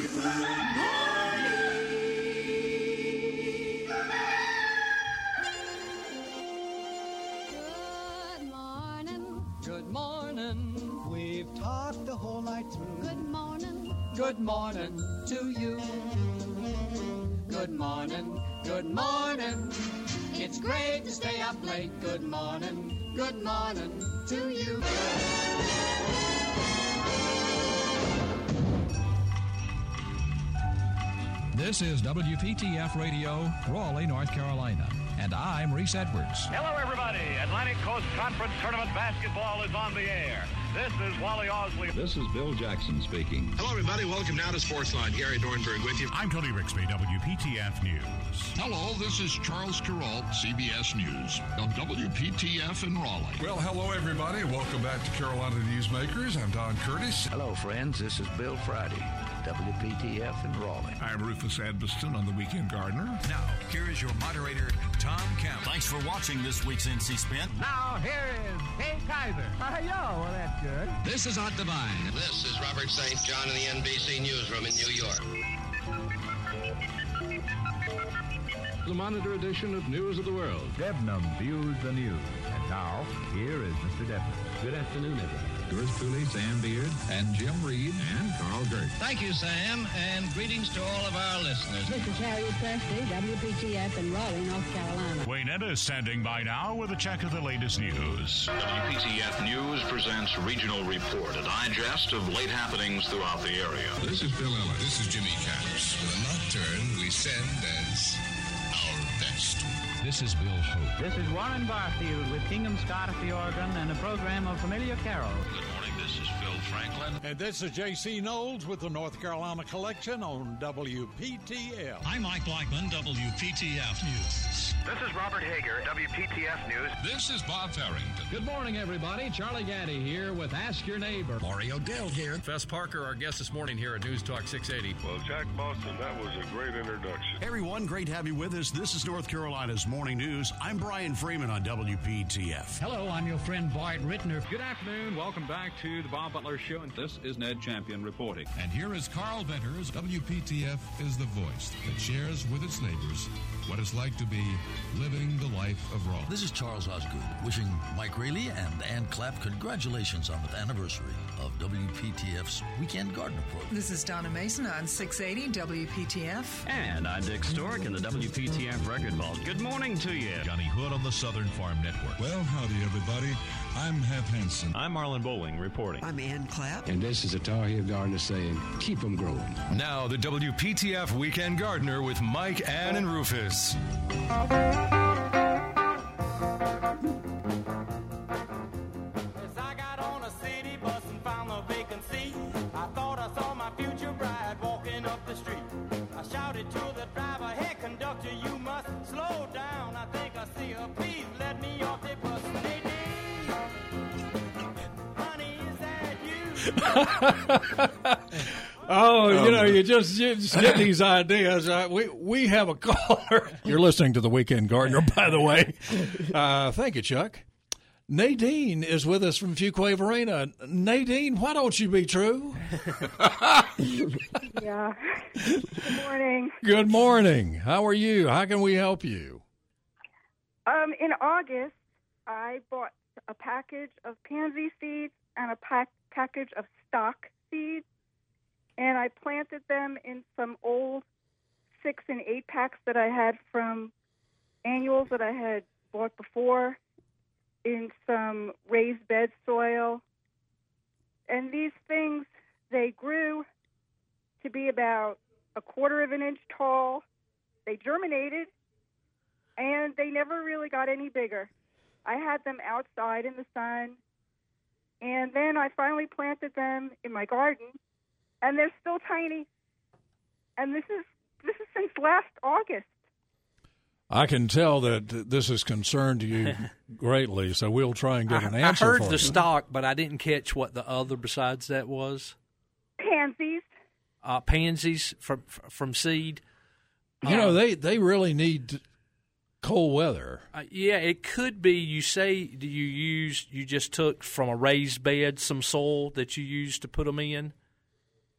Good morning. Good morning. We've talked the whole night through. Good morning. Good morning to you. Good morning. Good morning. It's great to stay up late. Good morning. Good morning to you. This is WPTF Radio, Raleigh, North Carolina. And I'm Reese Edwards. Hello, everybody. Atlantic Coast Conference Tournament basketball is on the air. This is Wally Ausley. This is Bill Jackson speaking. Hello, everybody. Welcome now to Sportsline. Gary Dornburg with you. I'm Tony Rixby, WPTF News. Hello, this is Charles Carroll, CBS News, on WPTF in Raleigh. Well, hello, everybody. Welcome back to Carolina Newsmakers. I'm Don Curtis. Hello, friends. This is Bill Friday, WPTF in Raleigh. I'm Rufus Edmisten on the Weekend Gardener. Now, here is your moderator, Tom Campbell. Thanks for watching this week's NC Spin. Now, here is Kay Kyser. Hi, ah, yo. Well, that's good. This is Art Divine. This is Robert St. John in the NBC Newsroom in New York. The Monitor edition of News of the World. Debnam views the news. And now, here is Mr. Debnam. Good afternoon, everyone. Yours truly, Sam Beard, And Jim Reed. and Carl Gert. Thank you, Sam, and greetings to all of our listeners. This is Harriet Presley, WPTF in Raleigh, North Carolina. Wayne Etta is standing by now with a check of the latest news. WPTF News presents Regional Report, a digest of late happenings throughout the area. This is Bill Ellis. This is Jimmy Capps. a nocturne we send as our best. This is Bill Hope. This is Warren Barfield with Kingham Scott at the organ and a program of familiar carols. Good morning, this is Phil Franklin. And this is J.C. Knowles with the North Carolina Collection on WPTF. I'm Mike Blackman, WPTF News. This is Robert Hager, WPTF News. This is Bob Farrington. Good morning, everybody. Charlie Gaddy here with Ask Your Neighbor. Laurie O'Dell here. Fess Parker, our guest this morning here at News Talk 680. Well, Jack Boston, that was a great introduction. Hey everyone, great to have you with us. This is North Carolina's Morning News. I'm Brian Freeman on WPTF. Hello, I'm your friend Bart Rittner. Good afternoon. Welcome back to the Bob Butler Show, and this is Ned Champion reporting. And here is Carl Venters. WPTF is the voice that shares with its neighbors what it's like to be living the life of Raleigh. This is Charles Osgood wishing Mike Raley and Ann Clapp congratulations on the anniversary of WPTF's Weekend Gardener program. This is Donna Mason on 680 WPTF. And I'm Dick Stork in the WPTF Record Vault. Good morning to you. Johnny Hood on the Southern Farm Network. Well, howdy, everybody. I'm Hap Henson. I'm Marlon Bowling reporting. I'm Ann Clapp. And this is a Tar Heel Gardener saying, keep them growing. Now, the WPTF Weekend Gardener with Mike, Ann, and Rufus. As you just, you just get these ideas. Uh, we we have a caller. You're listening to the Weekend Gardener, by the way. Uh, thank you, Chuck. Nadine is with us from Fuquay-Varina. Nadine, why don't you be true? yeah. Good morning. Good morning. How are you? How can we help you? Um, in August, I bought a package of pansy seeds and a pack- package of stock seeds, and I planted them in some old six and eight packs that I had from annuals that I had bought before in some raised bed soil. And these things, they grew to be about a quarter of an inch tall. They germinated, and they never really got any bigger. I had them outside in the sun, and then I finally planted them in my garden, and they're still tiny. And this is this is since last August. I can tell that this has concerned you greatly, so we'll try and get an answer. I heard for the you. stock, but I didn't catch what the other besides that was. Pansies. Uh, pansies from from seed. You know, they they really need cold weather. Uh, yeah, it could be. You say do you use you just took from a raised bed some soil that you used to put them in.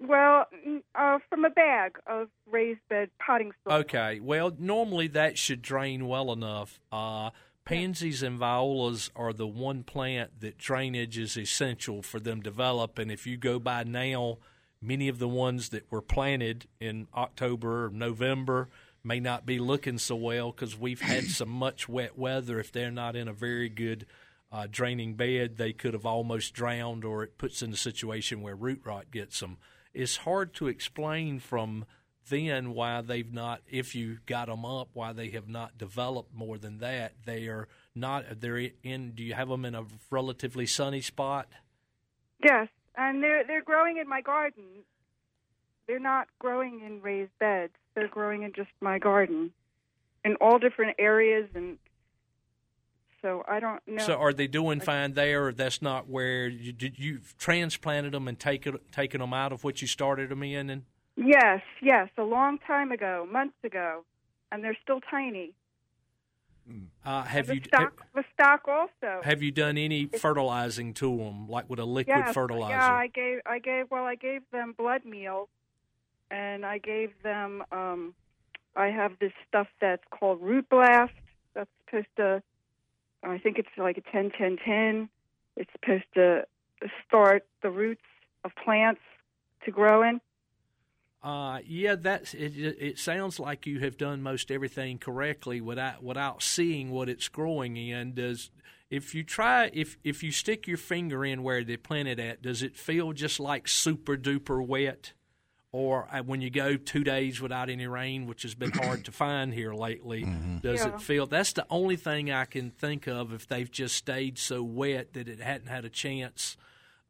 Well, mm, uh, from a bag of raised bed potting soil. Okay. Well, normally that should drain well enough. Uh, pansies and violas are the one plant that drainage is essential for them develop. And if you go by now, many of the ones that were planted in October or November may not be looking so well because we've had some much wet weather. If they're not in a very good uh, draining bed, they could have almost drowned, or it puts in a situation where root rot gets them. It's hard to explain from then why they've not, if you got them up, why they have not developed more than that. They are not. They're in. Do you have them in a relatively sunny spot? Yes, and they're they're growing in my garden. They're not growing in raised beds. They're growing in just my garden, in all different areas, and so I don't know. So are they doing fine there? Or that's not where you did you've transplanted them and taken taken them out of what you started them in? And Yes, yes, a long time ago, months ago, and they're still tiny. uh, have the you stock, the stock also. have you done any fertilizing to them, like with a liquid yes, fertilizer? Yeah, I gave, I gave, well, I gave them blood meal, and I gave them. um I have this stuff that's called Root Blast. That's supposed to, I think it's like a 10 10 10. It's supposed to start the roots of plants to grow in. Uh, yeah, that's it. It sounds like you have done most everything correctly without without seeing what it's growing in. Does if you try if if you stick your finger in where they planted at, does it feel just like super duper wet? Or uh, when you go two days without any rain, which has been hard to find here lately, does Yeah. it feel? That's the only thing I can think of if they've just stayed so wet that it hadn't had a chance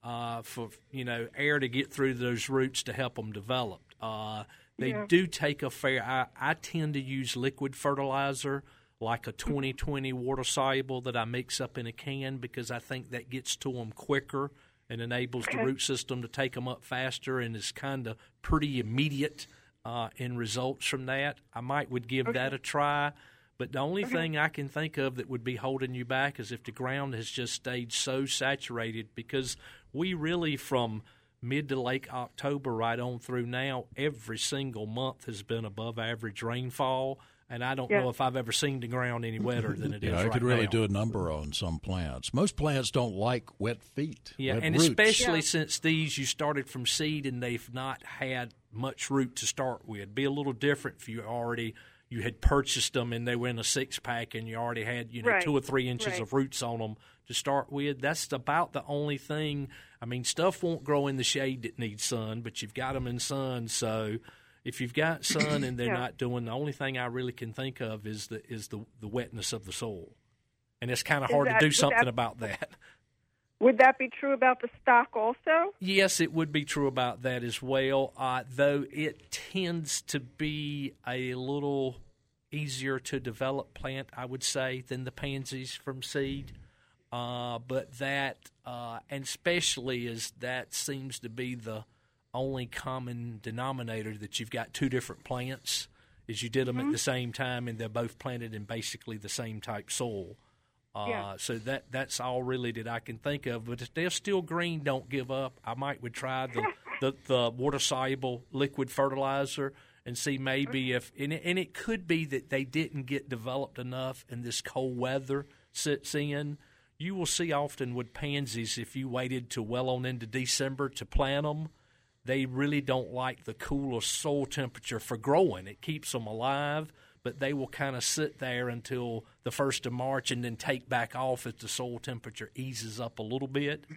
uh, for you know air to get through those roots to help them develop. Uh, they Yeah. do take a fair. I, I tend to use liquid fertilizer like a 2020 water soluble that I mix up in a can because I think that gets to them quicker and enables the root system to take them up faster and is kind of pretty immediate uh, in results from that. I might would give that a try. But the only Okay. thing I can think of that would be holding you back is if the ground has just stayed so saturated because we really from mid to late October right on through now, every single month has been above average rainfall. And I don't Yeah. know if I've ever seen the ground any wetter than it is yeah, I right could really now. do a number on some plants. Most plants don't like wet feet. Yeah, wet and roots. especially since these you started from seed and they've not had much root to start with. Be a little different if you already you had purchased them and they were in a six pack and you already had you know Right, two or three inches right. of roots on them to start with. That's about the only thing. I mean, stuff won't grow in the shade that needs sun, but you've got them in sun, so. If you've got sun and they're Yeah. not doing, the only thing I really can think of is the is the the wetness of the soil, and it's kind of hard that- to do something that- about that. Would that be true about the stock also? Yes, it would be true about that as well, uh, though it tends to be a little easier to develop plant, I would say, than the pansies from seed. Uh, but that, uh, and especially as that seems to be the only common denominator that you've got two different plants, is you did them at the same time and they're both planted in basically the same type soil. Uh, Yeah. So that that's all really that I can think of. But if they're still green, don't give up. I might would try the the, the water soluble liquid fertilizer and see maybe if and it, and it could be that they didn't get developed enough and this cold weather sits in. You will see often with pansies if you waited to well on into December to plant them, they really don't like the cooler soil temperature for growing. It keeps them alive, but they will kind of sit there until the first of March and then take back off as the soil temperature eases up a little bit.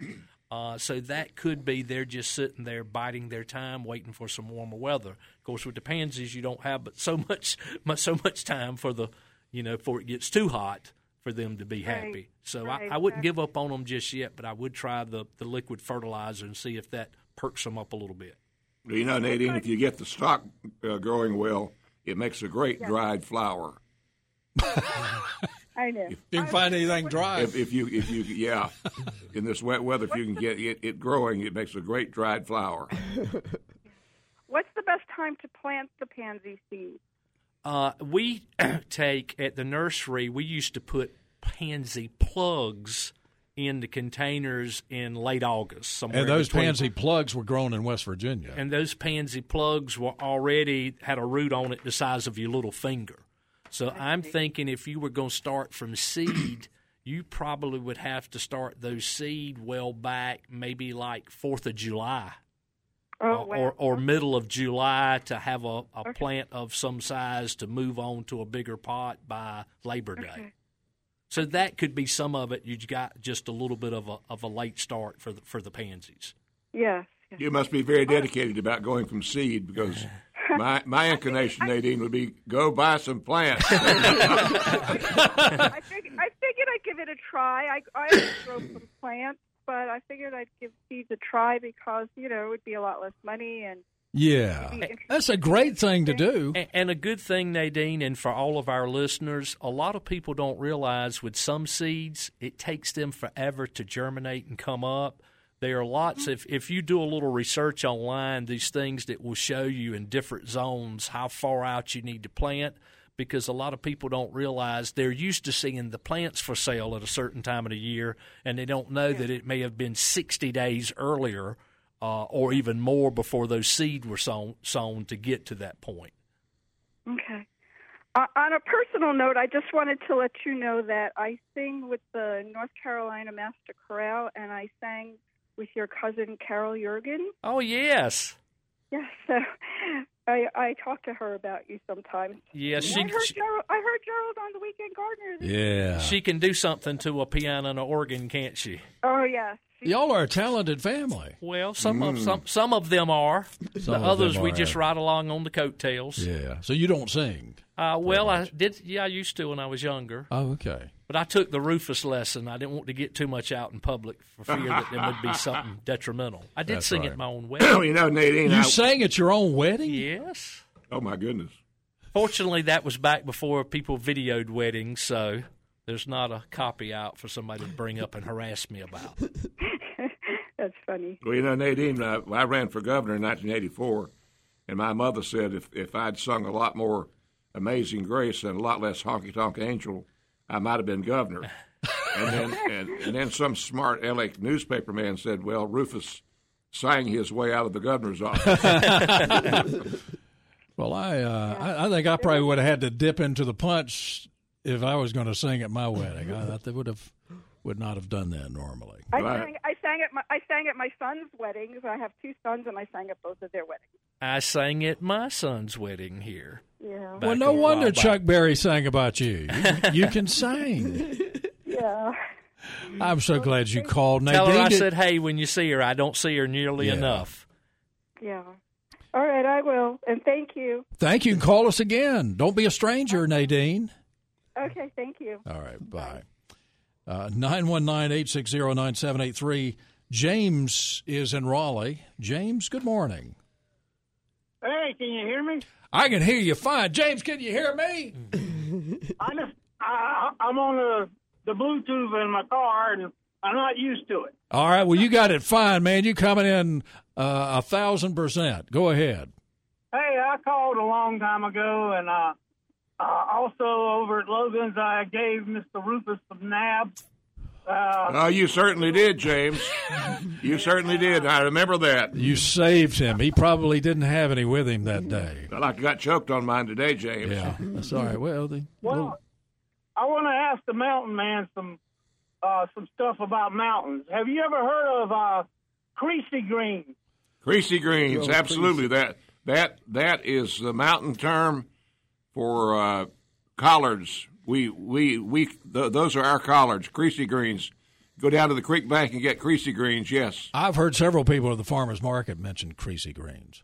Uh, so that could be they're just sitting there biding their time, waiting for some warmer weather. Of course, with the pansies, you don't have but so much, much so much time for the, you know, before it gets too hot for them to be Right, happy. So right, I, I wouldn't exactly. give up on them just yet, but I would try the the liquid fertilizer and see if that perks them up a little bit. Do you know, Nadine, if you get the stock uh, growing well, it makes a great Yeah. dried flower. I know. If You can find anything dry. If, if you, if you, yeah, in this wet weather, if you can get it, it growing, it makes a great dried flower. What's the best time to plant the pansy seed? Uh, we take at the nursery. We used to put pansy plugs into containers in late August. Somewhere And those between- pansy plugs were grown in West Virginia. and those pansy plugs were already had a root on it the size of your little finger. So I'm thinking if you were going to start from seed, you probably would have to start those seed well back, maybe like Fourth of July. Oh, or, or, or middle of July to have a, a plant of some size to move on to a bigger pot by Labor Day. So that could be some of it. You got just a little bit of a of a late start for the, for the pansies. Yes. You must be very dedicated about going from seed because my my inclination, Nadine, would be go buy some plants. I, fig- I figured I'd give it a try. I I grow some plants, but I figured I'd give seeds a try because you know it would be a lot less money and Yeah. That's a great thing to do. And, and a good thing, Nadine, and for all of our listeners, a lot of people don't realize with some seeds, it takes them forever to germinate and come up. There are lots if if you do a little research online, these things that will show you in different zones how far out you need to plant because a lot of people don't realize they're used to seeing the plants for sale at a certain time of the year and they don't know that it may have been 60 days earlier uh, or even more before those seeds were sown, sown to get to that point. Okay. Uh, on a personal note, I just wanted to let you know that I sing with the North Carolina Master Chorale, and I sang with your cousin Carol Jurgen. Oh yes, Yes, so I I talk to her about you sometimes. yes. I She, heard she Gerald. I heard Gerald on the Weekend Gardener. Yeah. she can do something to a piano and an organ, can't she? Oh yes. Y'all are a talented family. Well, some of Mm. some some of them are. Some the others them we are. just ride along on the coattails. Yeah. So you don't sing. Uh, well, I did. Yeah, I used to when I was younger. Oh, okay. But I took the Rufus lesson. I didn't want to get too much out in public for fear that there would be something detrimental. I did That's sing right. at my own wedding. you know, Nadine. You I- sang at your own wedding? Yes. Oh my goodness. Fortunately, that was back before people videoed weddings, so there's not a copy out for somebody to bring up and harass me about. That's funny. Well, you know, Nadine, uh, I ran for governor in 1984, and my mother said if if I'd sung a lot more Amazing Grace and a lot less Honky Tonk Angel, I might have been governor. and then and, and then some smart LA newspaper man said, "Well, Rufus sang his way out of the governor's office." Well, I, uh, I I think I probably would have had to dip into the punch if I was going to sing at my wedding. I thought they would have would not have done that normally. I sang. I sang at my. I sang at my son's weddings. I have two sons, and I sang at both of their weddings. I sang at my son's wedding here. Yeah. well, no wonder while back. Chuck Berry sang about you. You, you can sing. Yeah. I'm so glad you called. Tell her Nadine, I did- said, hey, when you see her, I don't see her nearly Yeah. enough. Yeah. All right, I will, and thank you. Thank you. Call us again. Don't be a stranger, Nadine. Okay, thank you. All right, bye. Uh, 919-860-9783. James is in Raleigh. James, good morning. Hey, can you hear me? I can hear you fine. James, can you hear me? I just I, I'm on the the Bluetooth in my car, and I'm not used to it. All right, well, you got it fine, man. You coming in uh, a thousand percent. Go ahead. Hey, I called a long time ago, and uh, uh, also over at Logan's, I gave Mr. Rufus some nabs. Uh, oh, you certainly did, James. You certainly did. I remember that. You saved him. He probably didn't have any with him that day. Well, I got choked on mine today, James. Yeah, that's all right. Well, the, well, I want to ask the mountain man some uh, some stuff about mountains. Have you ever heard of uh, creasy Greens? Creasy greens, Oh, absolutely. That that that is the mountain term for uh, collards. We we we th- those are our collards, creasy greens. Go down to the creek bank and get creasy greens. Yes, I've heard several people at the farmers market mention creasy greens.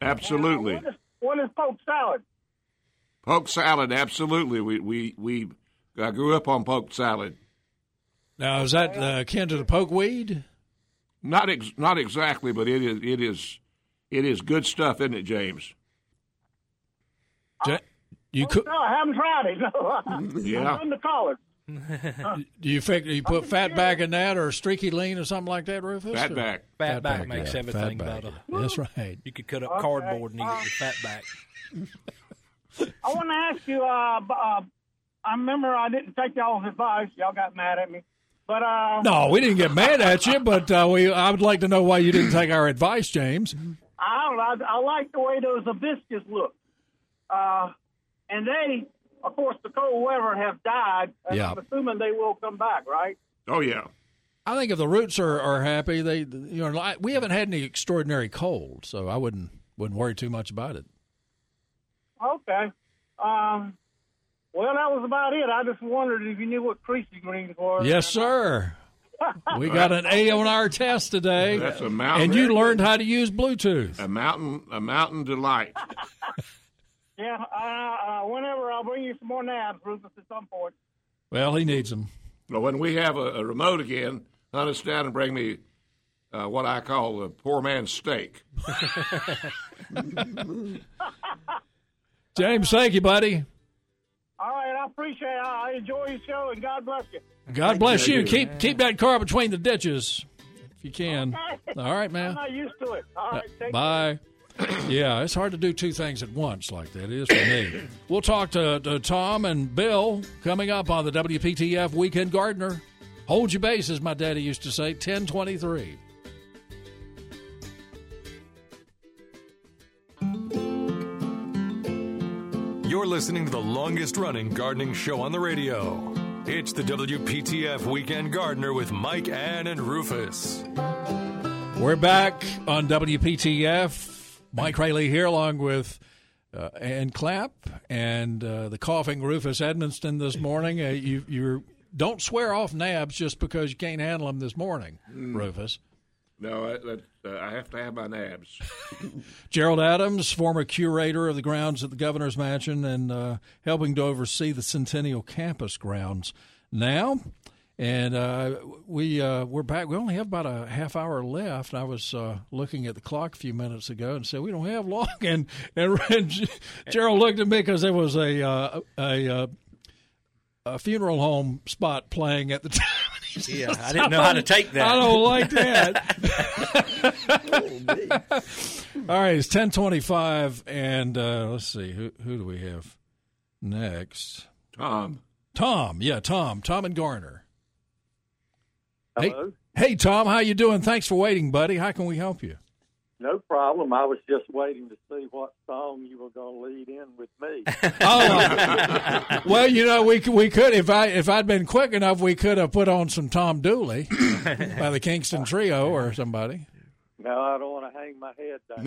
absolutely. What is, what is poke salad? Poke salad, absolutely. We we we I grew up on poke salad. Now, is that uh, akin to the pokeweed? Not ex- not exactly, but it is it is it is good stuff, isn't it, James? Ja- you could. No, I haven't tried it. No, Yeah. I'm the collard. Do you think you put fat back in that or streaky lean or something like that, Rufus? Fat back. Fat back makes yeah, everything fat back. better. That's right. You could cut up Okay. cardboard and eat it with fat back. I want to ask you. Uh, uh, I remember I didn't take y'all's advice. Y'all got mad at me. But uh, No, we didn't get mad at you, but uh, we. I would like to know why you didn't take our advice, James. I don't. I, I like the way those hibiscus look. Uh, and they, of course, the cold weather have died. And Yeah. I'm assuming they will come back, right? Oh yeah. I think if the roots are, are happy, they you know we haven't had any extraordinary cold, so I wouldn't wouldn't worry too much about it. Okay. Um, well, that was about it. I just wondered if you knew what creasy greens were. Yes, sir. We got an A on our test today, That's a mountain. and you learned how to use Bluetooth. a mountain a mountain delight. Yeah, uh, uh, whenever I'll bring you some more nabs, Rufus, at some point. Well, he needs them. Well, when we have a, a remote again, hunt us down and bring me uh, what I call the poor man's steak. James, thank you, buddy. All right, I appreciate it. I enjoy your show, and God bless you. God bless you. Keep keep that car between the ditches if you can. All right, man. I'm man. not used to it. All right, take Bye. yeah, it's hard to do two things at once like that. It is for me. We'll talk to, to Tom and Bill coming up on the WPTF Weekend Gardener. Hold your base, as my daddy used to say, 1023. You're listening to the longest running gardening show on the radio. It's the WPTF Weekend Gardener with Mike, Ann, and Rufus. We're back on WPTF. Mike Riley here, along with uh, Ann Clapp and uh, the coughing Rufus Edmisten this morning. Uh, you you don't swear off nabs just because you can't handle them this morning, Rufus. No, I, that, uh, I have to have my nabs. Gerald Adams, former curator of the grounds at the Governor's Mansion and uh, helping to oversee the Centennial Campus grounds now. And uh, we uh, we're back. We only have about a half hour left. I was uh, looking at the clock a few minutes ago and said we don't have long. And and, and Gerald looked at me because there was a uh, a, uh, a funeral home spot playing at the time. Yeah, I didn't know how to take that. I don't like that. All right, it's ten twenty-five, and uh, let's see who who do we have next? Tom. Tom, yeah, Tom, Tom and Garner. Hello. Hey, hey, Tom, how you doing? Thanks for waiting, buddy. How can we help you? No problem. I was just waiting to see what song you were going to lead in with me. Oh, well, you know, we could- we could if I if I'd been quick enough, we could have put on some Tom Dooley by the Kingston Trio or somebody. no, I don't want to hang my head down.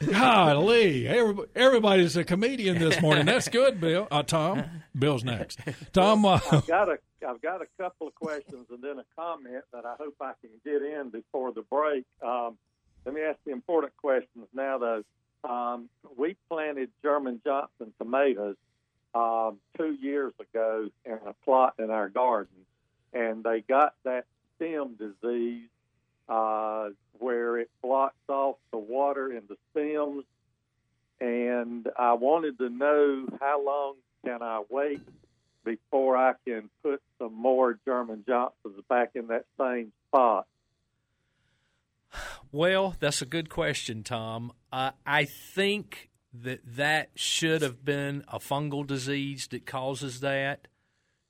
Golly, everybody, everybody's a comedian this morning. That's good, Bill. Uh, Tom, Bill's next. Tom, uh, I've got a I've got a couple of questions and then a comment that I hope I can get in before the break. Um, let me ask the important questions now, though. Um, we planted German Johnson tomatoes um, two years ago in a plot in our garden, and they got that stem disease uh, where it blocks off the water in the stems. And I wanted to know how long can I wait before I can put some more German Johnsons back in that same spot. Well, that's a good question, Tom. Uh, I think that that should have been a fungal disease that causes that.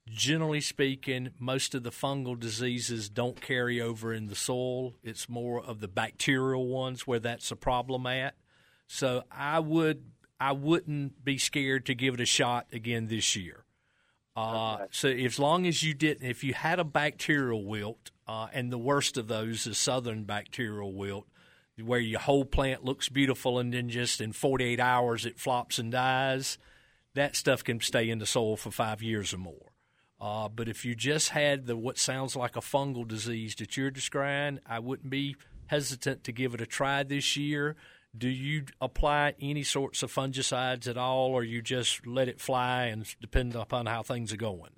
Generally speaking, most of the fungal diseases don't carry over in the soil. It's more of the bacterial ones where that's a problem at. So I would I wouldn't be scared to give it a shot again this year. Uh, So as long as you didn't, if you had a bacterial wilt, uh, and the worst of those is southern bacterial wilt, where your whole plant looks beautiful and then just in 48 hours it flops and dies, that stuff can stay in the soil for five years or more. Uh, but if you just had the what sounds like a fungal disease that you're describing, I wouldn't be hesitant to give it a try this year. Do you apply any sorts of fungicides at all, or you just let it fly and depend upon how things are going?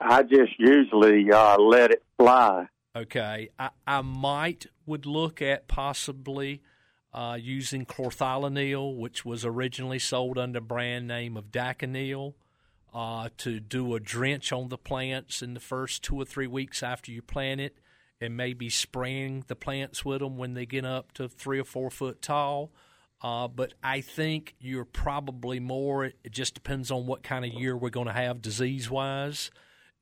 I just usually uh, let it fly. Okay, I, I might would look at possibly uh, using chlorothalonil, which was originally sold under brand name of Daconil, uh, to do a drench on the plants in the first two or three weeks after you plant it, and maybe spraying the plants with them when they get up to three or four foot tall. Uh, but I think you're probably more. It just depends on what kind of year we're going to have disease wise.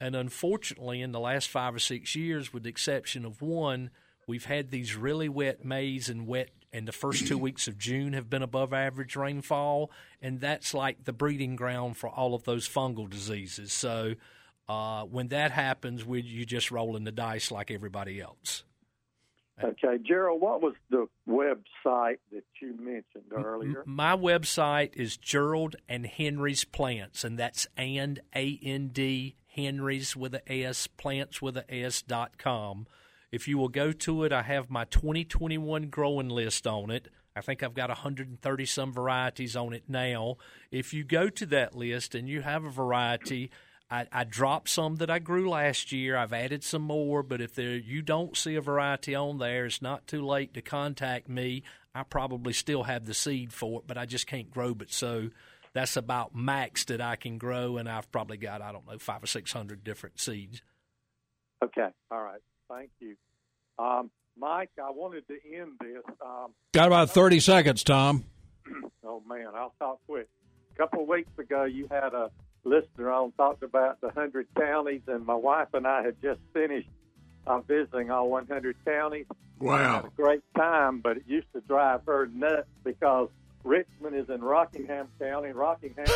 And unfortunately, in the last five or six years, with the exception of one, we've had these really wet Mays and wet, and the first two weeks of June have been above average rainfall, and that's like the breeding ground for all of those fungal diseases. So uh, when that happens, we, you just rolling the dice like everybody else. Okay, Gerald, what was the website that you mentioned earlier? My website is Gerald and Henry's Plants, and that's and A N D Henry's with a S plants with a S dot com. If you will go to it, I have my 2021 growing list on it. I think I've got 130 some varieties on it now. If you go to that list and you have a variety, I, I dropped some that I grew last year. I've added some more, but if there you don't see a variety on there, it's not too late to contact me. I probably still have the seed for it, but I just can't grow it. So that's about max that I can grow, and I've probably got I don't know five or six hundred different seeds. Okay, all right, thank you, um, Mike. I wanted to end this. Um, Got about 30 seconds, Tom. oh man, I'll talk quick. A couple of weeks ago, you had a listener on talked about the hundred counties, and my wife and I had just finished uh, visiting all 100 counties. Wow. Had a great time, but it used to drive her nuts because Richmond is in Rockingham County, Rockingham is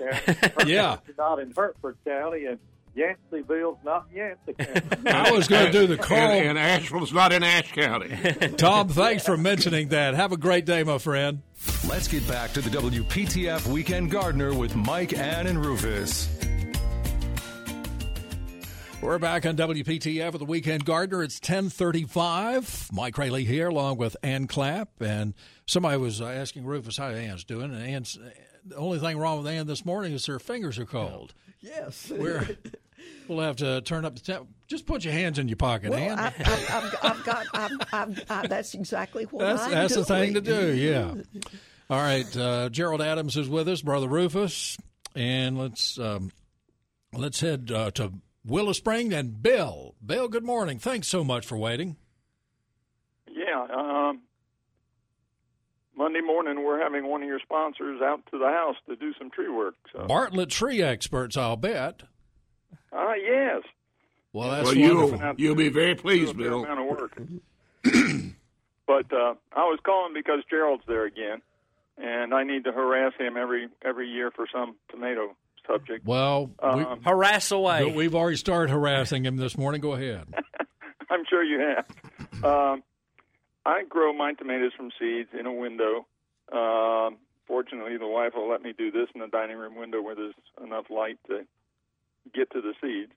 in Richmond County. Yeah. Hertford's not in Hertford County, and Yanceyville's not in Yancey County. I was going to do the call. And, and Asheville's not in Ashe County. Tom, thanks for mentioning that. Have a great day, my friend. Let's get back to the WPTF Weekend Gardener with Mike, Ann, and Rufus. We're back on WPTF with the Weekend Gardener. It's 1035. Mike Raley here along with Ann Clapp. And somebody was uh, asking Rufus how Ann's doing. And Ann's, the only thing wrong with Ann this morning is her fingers are cold. Yes. We're, we'll have to turn up the temp. Just put your hands in your pocket, Well, Ann. I, I, I've, I've got. I've, I've, I, that's exactly what That's I'm that's the thing to do. Yeah. All right. Uh, Gerald Adams is with us, brother Rufus, and let's um, let's head uh, to Willow Spring and Bill. Bill, good morning. Thanks so much for waiting. Yeah. Um, Monday morning, we're having one of your sponsors out to the house to do some tree work. So. Bartlett tree experts, I'll bet. Ah, yes. Well, that's well, you'll, you'll be very pleased, Do a fair Bill. amount of work. but uh, I was calling because Gerald's there again, and I need to harass him every every year for some tomato subject. Well, we, Um, Harass away. we've already started harassing him this morning. Go ahead. I'm sure you have. Um, I grow my tomatoes from seeds in a window. Um, fortunately, the wife will let me do this in the dining room window where there's enough light to get to the seeds.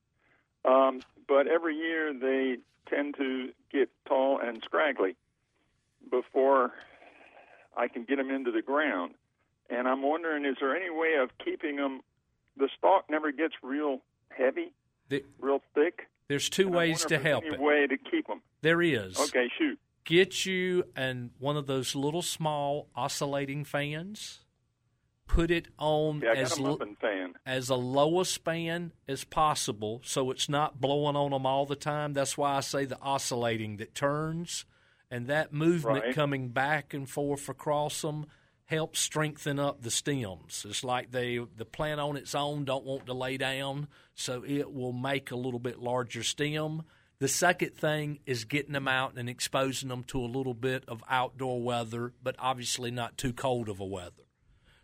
Um, but every year they tend to get tall and scraggly before I can get them into the ground. And I'm wondering, is there any way of keeping them? The stalk never gets real heavy, The- real thick. There's two ways to help any it. way to keep them. There is. Okay, shoot. Get you and one of those little small oscillating fans. Put it on Yeah, as a l- fan. as a low a span as possible, so it's not blowing on them all the time. That's why I say the oscillating that turns, and that movement Right. coming back and forth across them helps strengthen up the stems. It's like they the plant on its own don't want to lay down, so it will make a little bit larger stem. The second thing is getting them out and exposing them to a little bit of outdoor weather, but obviously not too cold of a weather.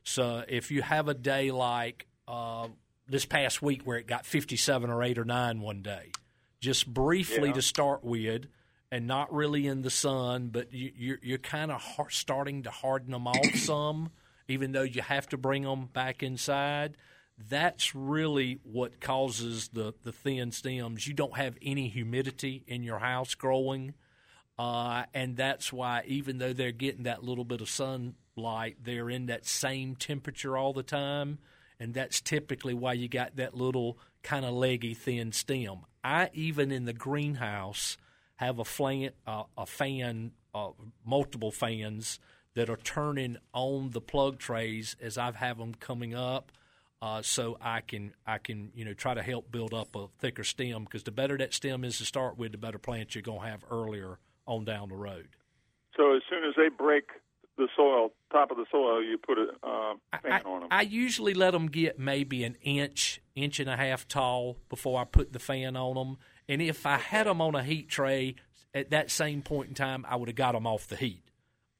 So if you have a day like uh, this past week where it got 57 or 8 or 9 one day, just briefly Yeah. to start with, and not really in the sun, but you, you're, you're kind of har- starting to harden them off some, even though you have to bring them back inside. That's really what causes the, the thin stems. You don't have any humidity in your house growing. Uh, and that's why, even though they're getting that little bit of sunlight, they're in that same temperature all the time. And that's typically why you got that little kind of leggy, thin stem. I, even in the greenhouse, have a, flan, uh, a fan, uh, multiple fans that are turning on the plug trays as I have them coming up. Uh, so I can I can you know try to help build up a thicker stem because the better that stem is to start with, the better plants you're gonna have earlier on down the road. So as soon as they break the soil, top of the soil, you put a uh, fan on them. I usually let them get maybe an inch, inch and a half tall before I put the fan on them. And if I had them on a heat tray at that same point in time, I would have got them off the heat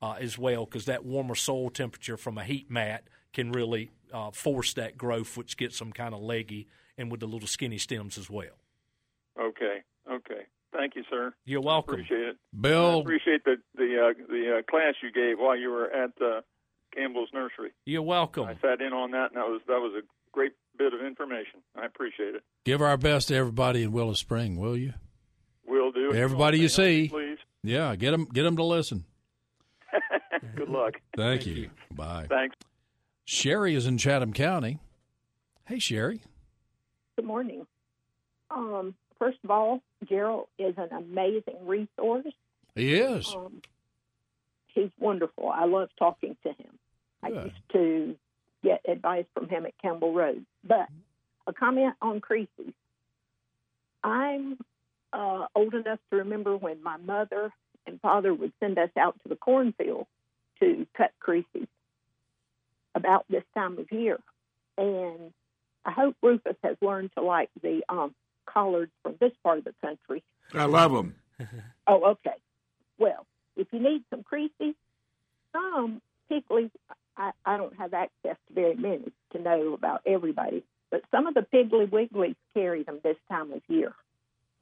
uh, as well because that warmer soil temperature from a heat mat can really uh, force that growth, which gets them kind of leggy and with the little skinny stems as well. Okay, okay. Thank you, sir. You're welcome. Appreciate it. Bill. I appreciate the the uh, the uh, class you gave while you were at uh, Campbell's Nursery. You're welcome. I sat in on that, and that was that was a great bit of information. I appreciate it. Give our best to everybody in Willow Spring, will you? Will do. Everybody you see. please. Yeah, get them, get them to listen. Good luck. Thank, you. Bye. Thanks. Sherry is in Chatham County. Hey, Sherry. Good morning. Um, first of all, Gerald is an amazing resource. He is. Um, he's wonderful. I love talking to him. I used to get advice from him at Campbell Road. But a comment on creases. I'm uh, old enough to remember when my mother and father would send us out to the cornfield to cut creases about this time of year. And I hope Rufus has learned to like the um, collards from this part of the country. I love them. Oh, okay. Well, if you need some creases, some piggly, I, I don't have access to very many to know about everybody, but some of the Piggly Wigglies carry them this time of year.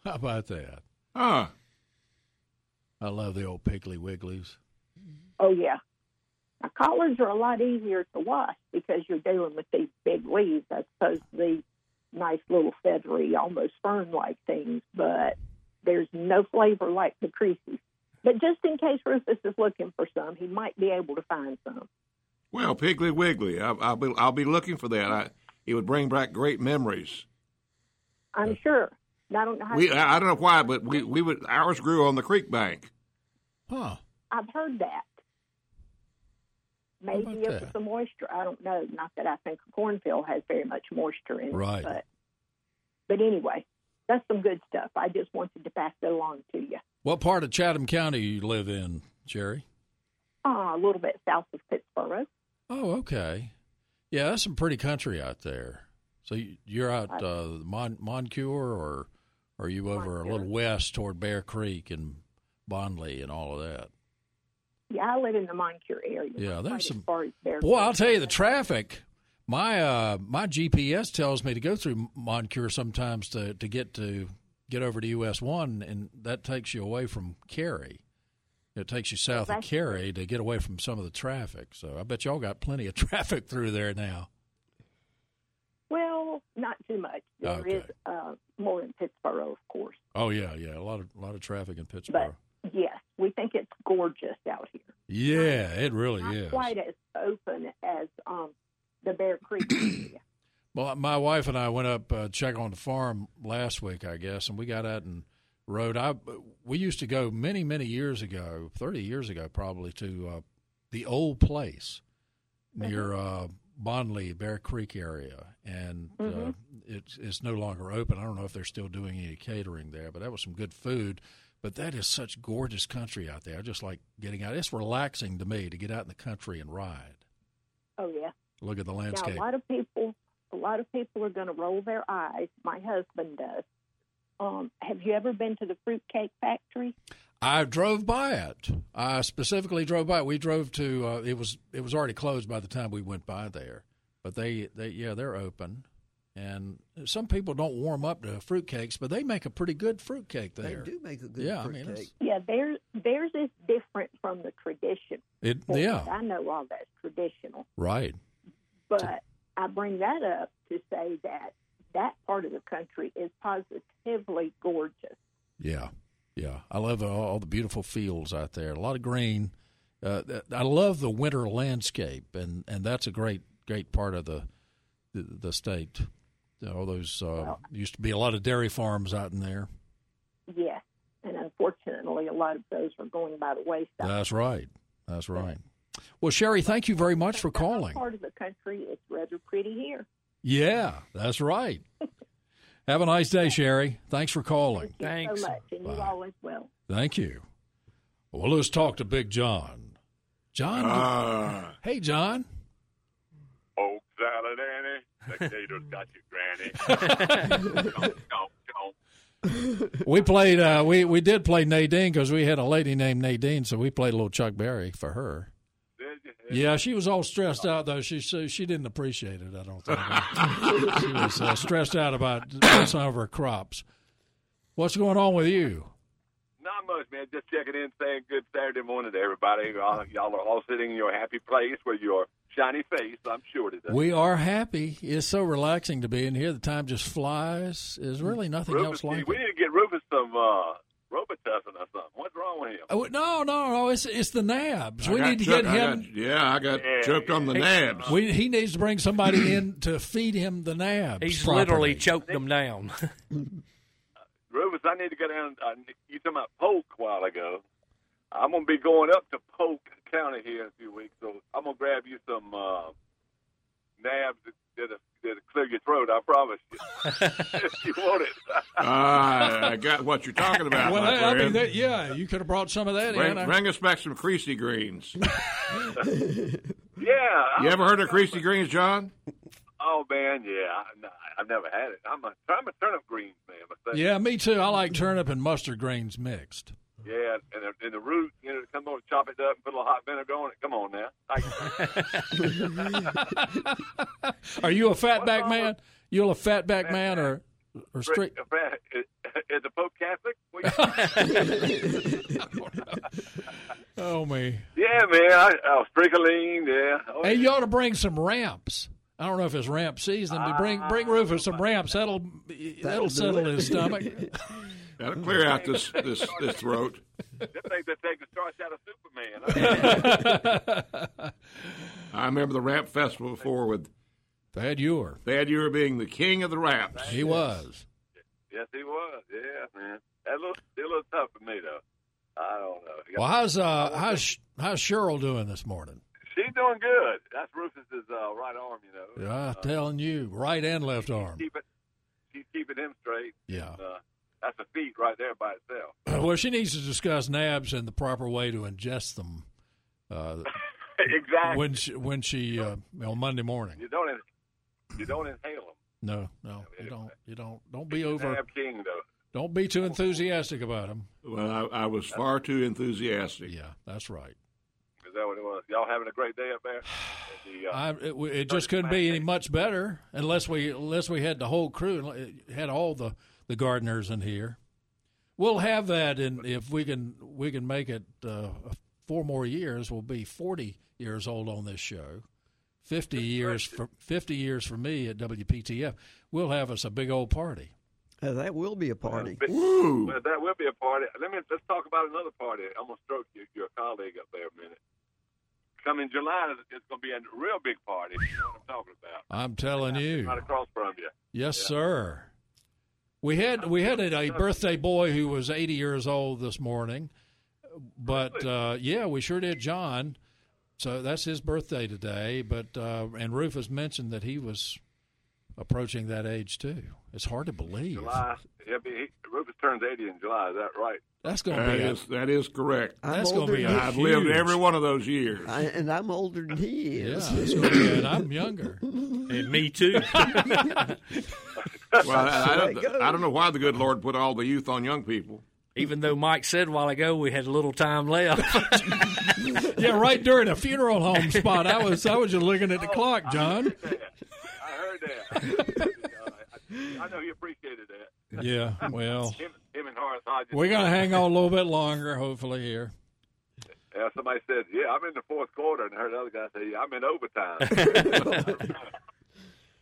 How about that? Huh. I love the old Piggly Wigglies. Oh, yeah. Now, collars are a lot easier to wash because you're dealing with these big leaves as opposed to these nice little feathery, almost fern-like things, but there's no flavor like the creases. But just in case Rufus is looking for some, he might be able to find some. Well, Piggly Wiggly. I'll, I'll be I'll be looking for that. I, it would bring back great memories. I'm sure. I don't know how We I I don't know why, but we we would ours grew on the creek bank. Huh. I've heard that. Maybe about it was the moisture. I don't know. Not that I think a cornfield has very much moisture in Right. it. But, but anyway, that's some good stuff. I just wanted to pass it along to you. What part of Chatham County you live in, Jerry? Uh, a little bit south of Pittsboro. Oh, okay. Yeah, that's some pretty country out there. So you- you're out uh, Mon- Moncure, or are you over a little west toward Bear Creek and Bonlee and all of that? Yeah, I live in the Moncure area. Yeah, there's some- As far as Bear Boy, I'll tell you, the traffic. My uh, my GPS tells me to go through Moncure sometimes to, to get to get over to US one, and that takes you away from Cary. It takes you south of Cary to get away from some of the traffic. So I bet y'all got plenty of traffic through there now. Well, not too much. There Okay. is uh, more in Pittsboro, of course. Oh yeah, yeah, a lot of a lot of traffic in Pittsboro. But yes, we think it's gorgeous out here. yeah, it really Not is. quite as open as um, the Bear Creek area. Well, my wife and I went up uh, check on the farm last week, I guess, and we got out and rode. I we used to go many many years ago, thirty years ago probably, to uh, the old place near uh, Bonlee, Bear Creek area, and uh, Mhm. it's it's no longer open. I don't know if they're still doing any catering there, but that was some good food. But that is such gorgeous country out there. I just like getting out. It's relaxing to me to get out in the country and ride. Oh yeah. Look at the Now landscape. a lot of people, a lot of people are going to roll their eyes. My husband does. Um, have you ever been to the fruitcake factory? I drove by it. I specifically drove by it. We drove to. Uh, it was it was already closed by the time we went by there, but they they yeah they're open, and some people don't warm up to fruitcakes, but they make a pretty good fruitcake there. They do make a good Yeah, I mean, fruitcake. Yeah, theirs theirs is different from the tradition. It yeah I know all that's traditional, right. but I bring that up to say that that part of the country is positively gorgeous. Yeah, yeah. I love all, the beautiful fields out there. A lot of green. Uh, I love the winter landscape, and, and that's a great great part of the the, the state. All those uh, used to be a lot of dairy farms out in there. Yes, and unfortunately, a lot of those are going by the wayside. That's right. That's right. Well, Sherry, thank you very much for calling. Part of the country is rather pretty here. Yeah, that's right. Have a nice day, Sherry. Thanks for calling. Thank you so much, and you all as well. Thank you. Well, let's talk to Big John. John. Ah. hey, John. Oh, salad, Annie. The gators got you, Granny. Chomp, chomp, chomp. We played. Uh, we we did play Nadine because we had a lady named Nadine, so we played a little Chuck Berry for her. Yeah, she was all stressed out though. She she, she didn't appreciate it. I don't think she was uh, stressed out about some of her crops. What's going on with you? Not much, man. Just checking in, saying good Saturday morning to everybody. Y'all, y'all are all sitting in your happy place with your shiny face, I'm sure today. We are happy. It's so relaxing to be in here. The time just flies. There's really nothing Rufus, else like we it. We need to get Rufus some uh, Robitussin or something. What's wrong with him? Oh, no, no, no! It's it's the nabs. I we need to choke- get I him. got- yeah, I got choked on the nabs. We, he needs to bring somebody in to feed him the nabs. He's properly. literally choked them down. Rufus, I need to go down. Uh, you talking about Polk a while ago? I'm gonna be going up to Polk County here in a few weeks, so I'm gonna grab you some uh, nabs that, that'll, that'll clear your throat. I promise you. if you want it. Ah, I got what you're talking about. Well, my I, I mean, that, yeah, you could have brought some of that bring, in. Bring us back some creasy greens. yeah. You ever heard of creasy greens, John? Oh man, yeah. I, I've never had it. I'm a I'm a turnip greens man. Yeah, me too. I like turnip and mustard greens mixed. Yeah, and the, and the root, you know, come on, chop it up, and put a little hot vinegar on it. Come on now. Are you a fatback man? You a fatback man or or straight? Is, is the Pope Catholic? Oh me. yeah, man. I, oh, Sprinkling, yeah. Oh, Hey, you ought to bring some ramps. I don't know if it's ramp season, but bring bring Rufus some ah. ramps. That'll that'll, do settle his stomach. That'll clear out this this this throat. Them things that take the starch out of Superman. I remember the Ramp Festival before with Thad Eure. Thad Eure being the king of the ramps. He was. yes, he was. Yeah, man. That little, still a little tough for me though. I don't know. Well, how's uh how's how's Cheryl doing this morning? She's doing good. That's Rufus's uh, right arm, you know. Yeah, telling you, right and left arm. Keep it. She's keeping him straight. Yeah. Uh, that's a feat right there by itself. Well, she needs to discuss nabs and the proper way to ingest them. Uh, exactly. when she, when she uh, on Monday morning. You don't. You don't inhale them. No, no, you don't. You don't. Don't be over. Nab King though. Don't be too enthusiastic about them. Well, I, I was far too enthusiastic. Yeah, that's right. Is that what it was? Y'all having a great day up there? The, uh, I, it, it just couldn't be any much better unless we unless we had the whole crew, had all the the gardeners in here. We'll have that, and if we can we can make it uh, four more years, we'll be forty years old on this show. Fifty years for fifty years for me at WPTF. We'll have us a big old party. Uh, that will be a party. Woo! Well, that will be a party. Let me let's talk about another party. I'm gonna stroke your, your colleague up there a minute. Coming July, it's gonna be a real big party. You know what I'm talking about? I'm telling you. Right across from you. Yes, sir. We had we had a, a birthday boy who was 80 years old this morning, but uh, yeah, we sure did, John. So that's his birthday today. But uh, and Rufus mentioned that he was approaching that age too. It's hard to believe. July. He'll be, he, Rufus turns 80 in July. Is that right? That's going to That be a- that is correct. I'm That's gonna older be than I've he lived every one of those years. I, and I'm older than he yeah, is. it's gonna be, and I'm younger. and me too. Well, I, I, don't, I don't know why the good Lord put all the youth on young people. Even though Mike said a while ago we had a little time left. yeah, right during a funeral home spot. I was I was just looking at the clock, oh, John. I heard that. I, I know you appreciated that. Yeah, well, Him, him and Horace Hodges. we're gonna hang on a little bit longer, hopefully here. Yeah, somebody said, "Yeah, I'm in the fourth quarter," and I heard the other guy say, "Yeah, I'm in overtime."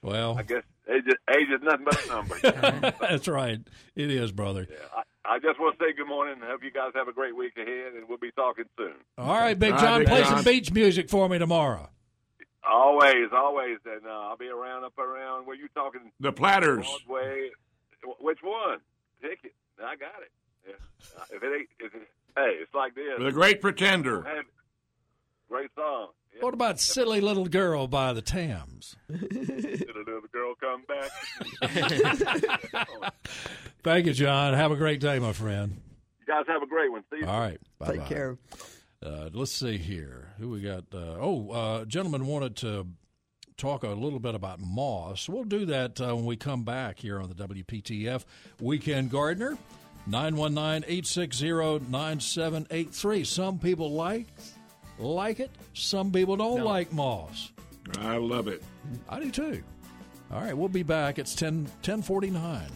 Well, I guess age is, age is nothing but a number. that's right. It is, brother. I, I just want to say good morning and hope you guys have a great week ahead, and we'll be talking soon. All right, Big John, right, Big play John. some beach music for me tomorrow. Always, always, and uh, I'll be around up around where you talking The platters. Broadway. Wh- Which one? Pick it. I got it. Yeah. Uh, If it ain't, if it, hey, it's like this. The Great Pretender. Great song. Yeah. What about "Silly Little Girl" by the Tams? Did a little girl come back? Thank you, John. Have a great day, my friend. You guys have a great one. See you. All right, bye Take care. Uh, let's see here. Who we got? Uh, oh, uh, gentleman wanted to talk a little bit about moss. We'll do that uh, when we come back here on the WPTF Weekend Gardener. 919-860-9783. Some people like like it. Some people don't like moss. I love it. I do too. All right, we'll be back. It's 10 1049.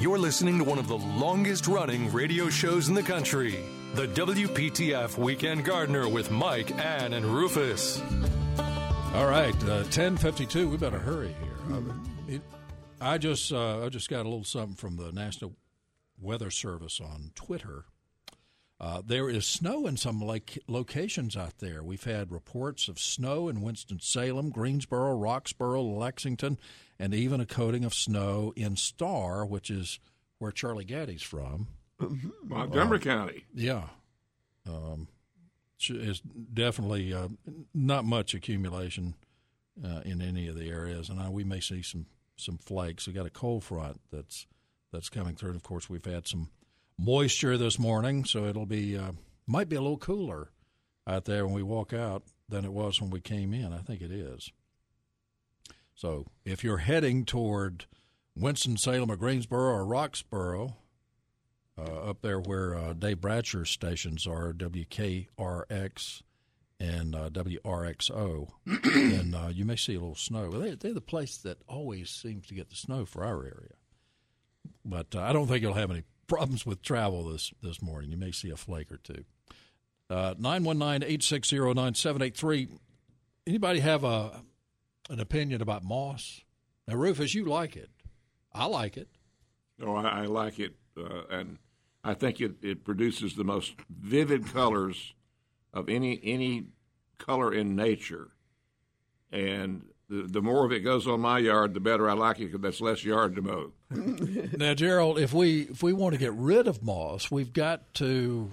You're listening to one of the longest running radio shows in the country. The WPTF Weekend Gardener with Mike, Ann, and Rufus. All right, uh, ten fifty two. We better hurry here. It, I just uh, I just got a little something from the National Weather Service on Twitter. Uh, there is snow in some like locations out there. We've had reports of snow in Winston Salem, Greensboro, Roxboro, Lexington, and even a coating of snow in Star, which is where Charlie Gaddy's from. Montgomery Uh, County. Yeah. Um, is definitely uh, not much accumulation uh, in any of the areas, and uh, we may see some some flakes. We got a cold front that's that's coming through. And of course, we've had some moisture this morning, so it'll be uh, might be a little cooler out there when we walk out than it was when we came in. I think it is. So if you're heading toward Winston Salem or Greensboro or Roxboro, uh, up there where uh, Dave Bratcher's stations are, WKRX and uh, WRXO, and uh, you may see a little snow. They, they're the place that always seems to get the snow for our area. But uh, I don't think you'll have any problems with travel this, this morning. You may see a flake or two. Uh, 919-860-9783. Anybody have a an opinion about moss? Now, Rufus, you like it. I like it. No, I, I like it, uh, and I think it, it produces the most vivid colors of any any color in nature. And the, the more of it goes on my yard, the better I like it because that's less yard to mow. now, Gerald, if we if we want to get rid of moss, we've got to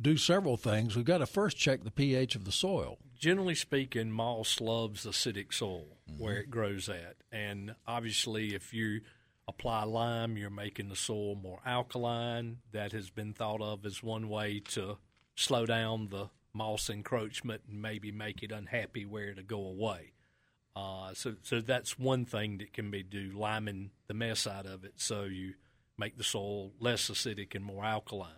do several things. We've got to first check the pH of the soil. Generally speaking, moss loves acidic soil where it grows at, and obviously, if you apply lime, you're making the soil more alkaline. That has been thought of as one way to slow down the moss encroachment and maybe make it unhappy where to go away. Uh, so, so that's one thing that can be do liming the mess out of it, so you make the soil less acidic and more alkaline.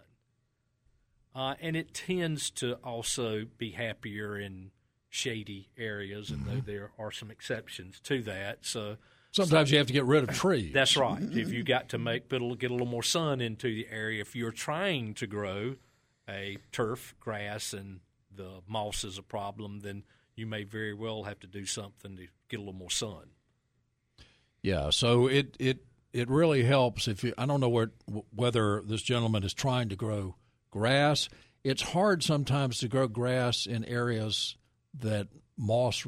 Uh, and it tends to also be happier in shady areas, and though there are some exceptions to that, so Sometimes you have to get rid of trees. that's right. if you got to make put a, get a little more sun into the area, if you're trying to grow a turf grass and the moss is a problem, then you may very well have to do something to get a little more sun. Yeah, so it it it really helps if you. I don't know where whether this gentleman is trying to grow grass. It's hard sometimes to grow grass in areas that moss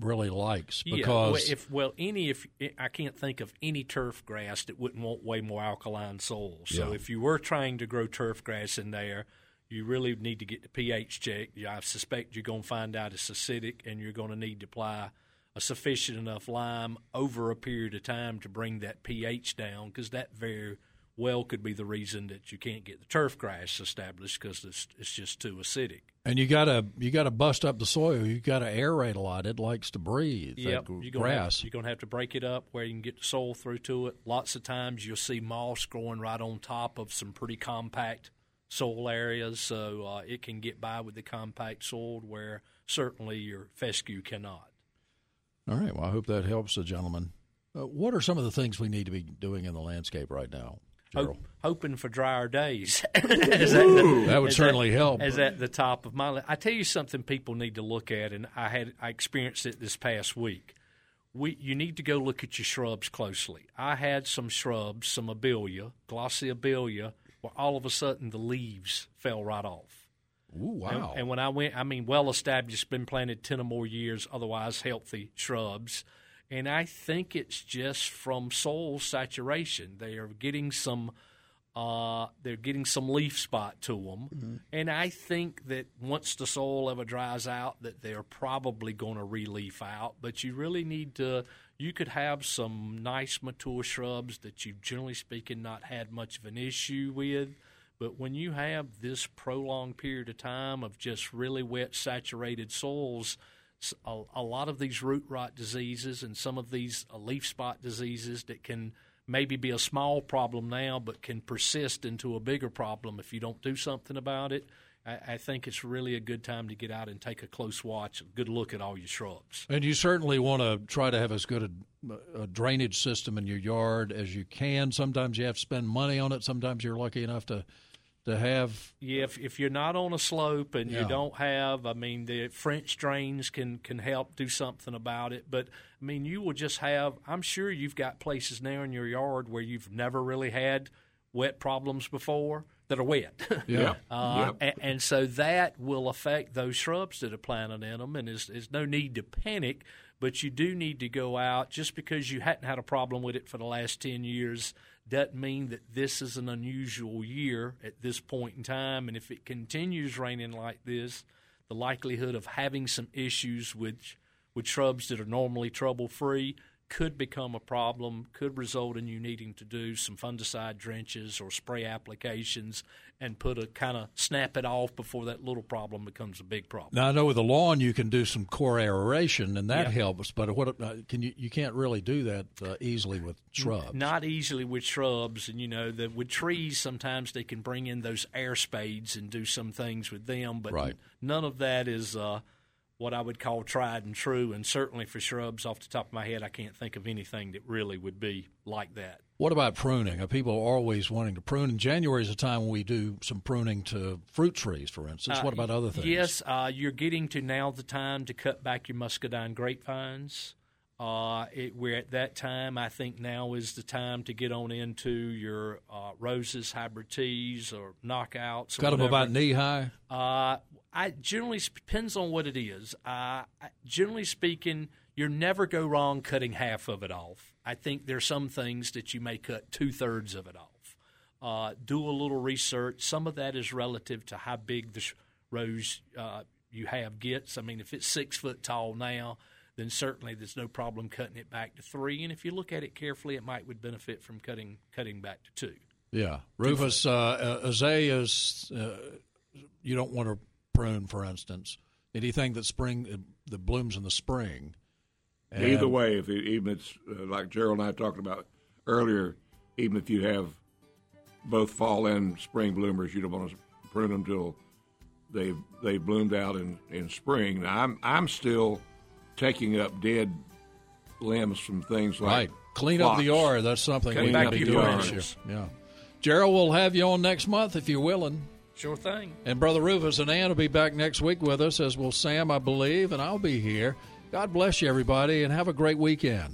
really likes Yeah, because well, if well any if I can't think of any turf grass that wouldn't want way more alkaline soil. So Yeah. if you were trying to grow turf grass in there, you really need to get the pH checked. I suspect you're going to find out it's acidic, and you're going to need to apply a sufficient enough lime over a period of time to bring that pH down, because that very well could be the reason that you can't get the turf grass established because it's it's just too acidic. and you gotta you gotta bust up the soil. You gotta aerate a lot. It likes to breathe. Yep, that you're gonna grass. you're going to have to break it up where you can get the soil through to it. Lots of times you'll see moss growing right on top of some pretty compact soil areas, so uh, it can get by with the compact soil where certainly your fescue cannot. All right. Well, I hope that helps the gentleman. Uh, what are some of the things we need to be doing in the landscape right now? Gerald? Hope, hoping for drier days. Ooh. That would certainly help. As at the top of my list. I tell you something people need to look at, and I had I experienced it this past week. We you need to go look at your shrubs closely. I had some shrubs, some abelia, glossy abelia, where all of a sudden the leaves fell right off. Ooh, wow. And, and when I went, I mean, well established, been planted 10 or more years, otherwise healthy shrubs. And I think it's just from soil saturation. They are getting some. Uh, they're getting some leaf spot to them, and I think that once the soil ever dries out, that they're probably going to re-leaf out. But you really need to you could have some nice mature shrubs that you've generally speaking not had much of an issue with. But when you have this prolonged period of time of just really wet, saturated soils, a lot of these root rot diseases and some of these uh, leaf spot diseases that can maybe be a small problem now, but can persist into a bigger problem if you don't do something about it. I, I think it's really a good time to get out and take a close watch, a good look at all your shrubs. And you certainly want to try to have as good a, a drainage system in your yard as you can. Sometimes you have to spend money on it. Sometimes you're lucky enough to to have Yeah, if, if you're not on a slope and Yeah. you don't have, I mean, the French drains can can help do something about it. But I mean, you will just have. I'm sure you've got places now in your yard where you've never really had wet problems before that are wet. Yeah. uh, Yep. and, and so that will affect those shrubs that are planted in them. And there's, there's no need to panic, but you do need to go out just because you hadn't had a problem with it for the last 10 years doesn't mean that this is an unusual year at this point in time. And if it continues raining like this, the likelihood of having some issues with with shrubs that are normally trouble free could become a problem, could result in you needing to do some fungicide drenches or spray applications and put a kind of snap it off before that little problem becomes a big problem. Now I know with the lawn you can do some core aeration and that Yeah. helps, but what uh, can you you can't really do that uh, easily with shrubs. Not easily with shrubs, and you know that with trees sometimes they can bring in those air spades and do some things with them, but Right. none of that is uh, what I would call tried and true. And certainly for shrubs, off the top of my head, I can't think of anything that really would be like that. What about pruning? Uh, People are always wanting to prune. And January is a time when we do some pruning to fruit trees, for instance. Uh, what about other things? Yes, uh, you're getting to now the time to cut back your muscadine grapevines. Uh, it, we're at that time. I think now is the time to get on into your uh, roses, hybrid teas, or knockouts. or Cut them about knee high. Uh, I generally depends on what it is. Uh, I- generally speaking, you never go wrong cutting half of it off. I think there's some things that you may cut two thirds of it off. Uh, do a little research. Some of that is relative to how big the rose uh, you have gets. I mean, if it's six foot tall now, then certainly there's no problem cutting it back to three. And if you look at it carefully, it might would benefit from cutting cutting back to two. Yeah, Rufus, uh, uh, azaleas, uh, you don't want to prune, for instance. Anything that spring uh, that blooms in the spring. Either way, if it, even it's uh, like Gerald and I talked about earlier, even if you have both fall and spring bloomers, you don't want to prune them till they've they bloomed out in, in spring. Now, I'm I'm still taking up dead limbs from things like Right. Clean up the yard. That's something Clean we need up to be the doing this year. Yeah. Gerald, we'll have you on next month if you're willing. Sure thing. And Brother Rufus and Ann will be back next week with us, as will Sam, I believe, and I'll be here. God bless you, everybody, and have a great weekend.